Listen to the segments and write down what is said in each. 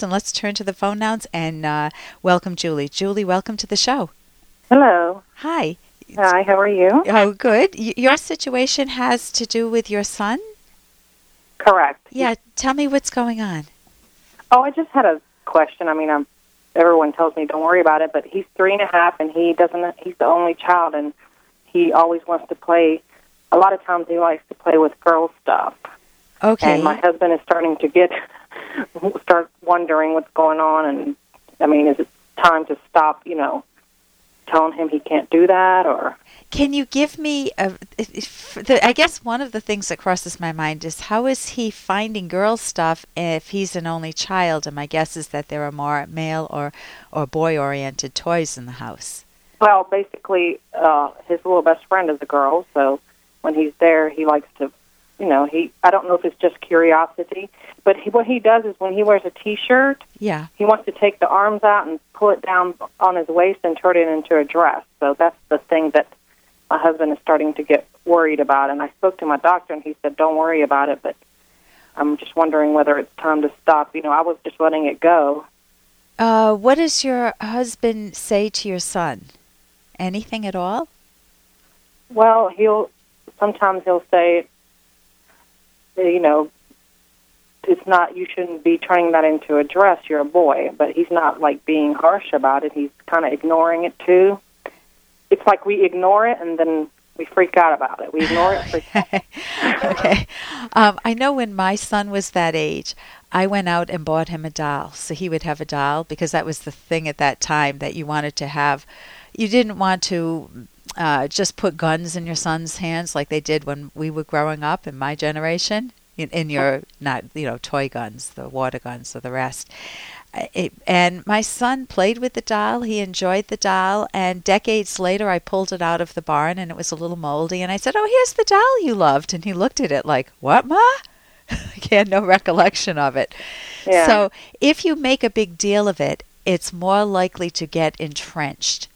And let's turn to the phone now and uh, welcome Julie. Julie, welcome to the show. Hello. Hi. Hi, how are you? Oh, good. Y- your situation has to do with your son? Correct. Yeah, tell me what's going on. Oh, I just had a question. I mean, I'm, everyone tells me don't worry about it, but he's three and a half, and he doesn't. He's the only child, and he always wants to play. A lot of times, he likes to play with girl stuff. Okay. And my husband is starting to get start wondering what's going on, and I mean, is it time to stop? You know, telling him he can't do that, or Can you give me a, the, I guess one of the things that crosses my mind is how is he finding girl stuff if he's an only child? And my guess is that there are more male or, or boy oriented toys in the house. Well, basically, uh, his little best friend is a girl, so when he's there, he likes to, you know, he. I don't know if it's just curiosity, but he, what he does is when he wears a T-shirt, Yeah. he wants to take the arms out and pull it down on his waist and turn it into a dress. So that's the thing that my husband is starting to get worried about. And I spoke to my doctor, and he said, "Don't worry about it," but I'm just wondering whether it's time to stop. You know, I was just letting it go. Uh, what does your husband say to your son? Anything at all? Well, he'll sometimes he'll say, you know, it's not you shouldn't be turning that into a dress. You're a boy, but he's not like being harsh about it. He's kind of ignoring it too. It's like we ignore it and then we freak out about it. We ignore it. Freak okay. Um, I know when my son was that age, I went out and bought him a doll. So he would have a doll because that was the thing at that time that you wanted to have. You didn't want to uh, just put guns in your son's hands like they did when we were growing up in my generation. In, in your not you know toy guns, the water guns, or the rest. Uh, It, and my son played with the doll. He enjoyed the doll. And decades later, I pulled it out of the barn, and it was a little moldy. And I said, "Oh, here's the doll you loved." And he looked at it like, "What, ma?" he had no recollection of it. Yeah. So if you make a big deal of it, it's more likely to get entrenched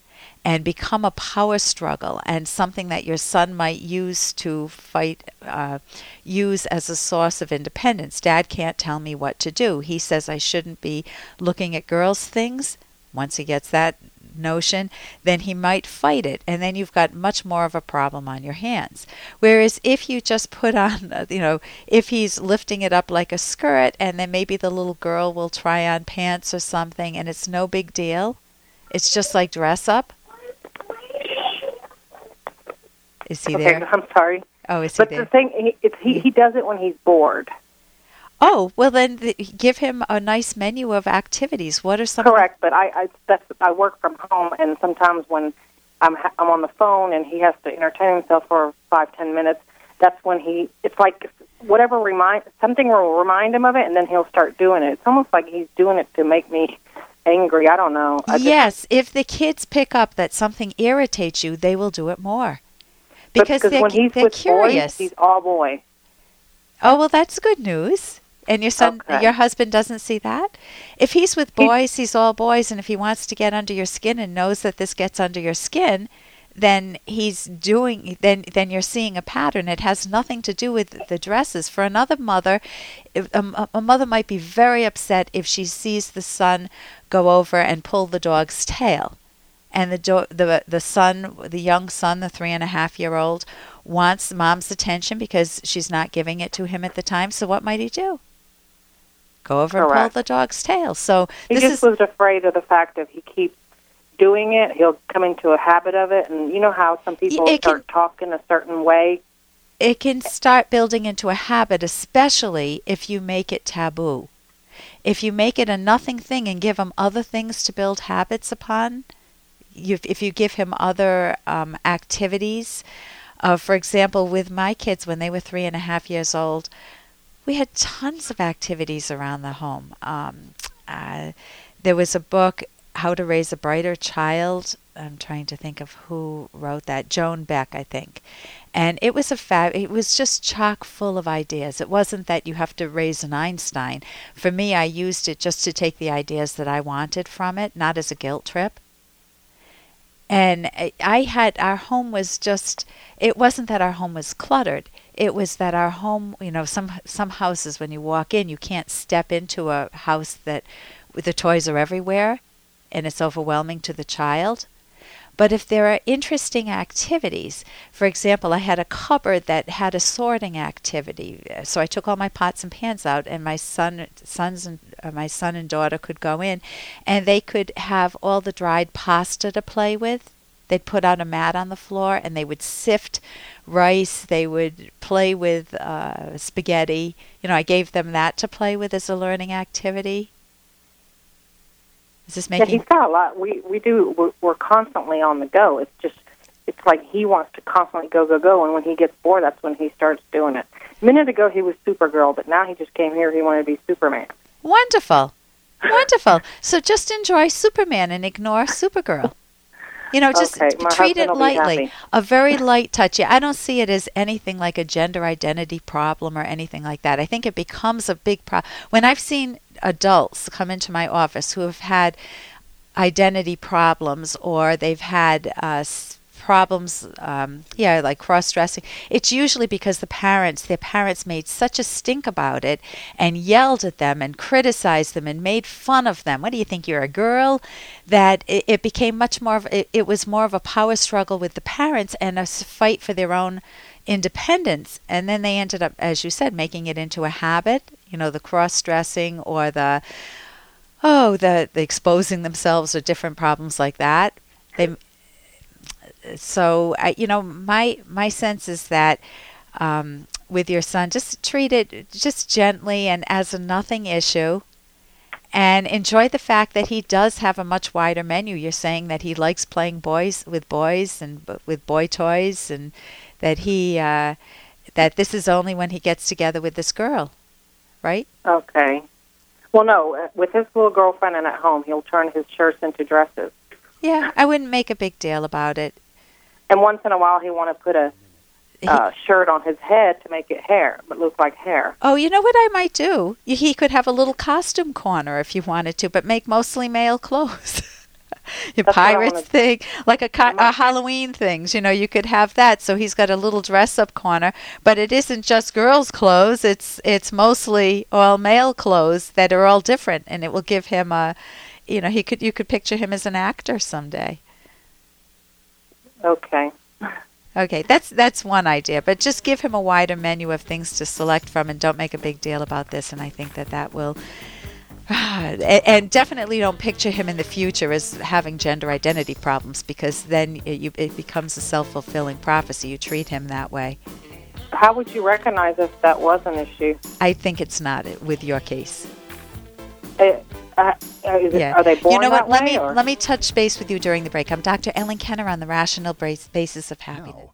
and become a power struggle and something that your son might use to fight, uh, use as a source of independence. Dad can't tell me what to do. He says I shouldn't be looking at girls' things. Once he gets that notion, then he might fight it, and then you've got much more of a problem on your hands. Whereas if you just put on, you know, if he's lifting it up like a skirt, and then maybe the little girl will try on pants or something, and it's no big deal, it's just like dress up. Is he okay, there? I'm sorry, Oh, is he but there? the thing he, it's, he he does it when he's bored. Oh, well then th- give him a nice menu of activities. What are some? the- Correct, but I I that's I work from home, and sometimes when I'm ha- I'm on the phone and he has to entertain himself for five ten minutes, that's when he it's like whatever remind something will remind him of it, and then he'll start doing it. It's almost like he's doing it to make me angry. I don't know. I just- yes, if the kids pick up that something irritates you, they will do it more. Because because they're, when he's they're with curious. boys, he's all boy. oh, well, that's good news. And your son, Okay. your husband doesn't see that? If he's with boys, he's all boys. And if he wants to get under your skin and knows that this gets under your skin, then he's doing then then you're seeing a pattern it has nothing to do with the dresses for another mother a, um, a- a mother might be very upset if she sees the son go over and pull the dog's tail and the do- the the son the young son the three and a half year old wants mom's attention because she's not giving it to him at the time so what might he do go over and pull the dog's tail so He this just is was afraid of the fact if he keeps doing it, he'll come into a habit of it. And you know how some people it can- start talking a certain way. it can start building into a habit, especially if you make it taboo. If you make it a nothing thing and give him other things to build habits upon, if you give him other um, activities, uh, for example, with my kids when they were three and a half years old, we had tons of activities around the home. Um, uh, there was a book, How to Raise a Brighter Child. I'm trying to think of who wrote that. Joan Beck, I think. And it was a fab. It was just chock full of ideas. It wasn't that you have to raise an Einstein. For me, I used it just to take the ideas that I wanted from it, not as a guilt trip. And I- had our home was just. It wasn't that our home was cluttered. it was that our home, you know, some some houses when you walk in, you can't step into a house that the toys are everywhere and it's overwhelming to the child. But if there are interesting activities, for example, I had a cupboard that had a sorting activity. So I took all my pots and pans out, and my son, sons, and uh, my son and daughter could go in, and they could have all the dried pasta to play with. They'd put out a mat on the floor, and they would sift rice. They would play with uh, spaghetti. You know, I gave them that to play with as a learning activity. Is this making? Yeah, he's got a lot. We we do. We're, we're constantly on the go. It's just it's like he wants to constantly go go go, and when he gets bored, that's when he starts doing it. A minute ago he was Supergirl, but now he just came here. He wanted to be Superman. Wonderful, wonderful. So just enjoy Superman and ignore Supergirl. You know, just Okay, treat it husband will be lightly. A very light touch. Yeah, I don't see it as anything like a gender identity problem or anything like that. I think it becomes a big problem. When I've seen adults come into my office who have had identity problems or they've had uh, problems, um, yeah, like cross dressing, it's usually because the parents, their parents made such a stink about it and yelled at them and criticized them and made fun of them. What do you think? You're a girl? That it, it became much more of, it, it was more of a power struggle with the parents and a fight for their own independence. And then they ended up, as you said, making it into a habit, you know, the cross dressing or the, oh, the, the exposing themselves or different problems like that. They, so I, you know, my my sense is that um, with your son, just treat it just gently and as a nothing issue, and enjoy the fact that he does have a much wider menu. You're saying that he likes playing boys with boys and b- with boy toys, and that he uh, that this is only when he gets together with this girl, right? Okay. Well, no, uh, with his little girlfriend and at home, he'll turn his shirts into dresses. Yeah, I wouldn't make a big deal about it. And once in a while, he want to put a uh, shirt on his head to make it hair, but look like hair. Oh, you know what I might do? He could have a little costume corner if you wanted to, but make mostly male clothes. Your That's pirates thing, like a, co- a Halloween things, you know, you could have that. So he's got a little dress up corner, but it isn't just girls' clothes. It's it's mostly all male clothes that are all different, and it will give him a, you know, he could you could picture him as an actor someday. Okay. Okay, that's that's one idea, but just give him a wider menu of things to select from, and don't make a big deal about this. And I think that that will, and, and definitely don't picture him in the future as having gender identity problems, because then it, you, it becomes a self fulfilling prophecy. You treat him that way. How would you recognize if that was an issue? I think it's not with your case. Uh, uh, is it, Yeah. Are they born you know that what? Let way? me or? let me touch base with you during the break. I'm Dr. Ellen Kenner on the Rational Basis of Happiness.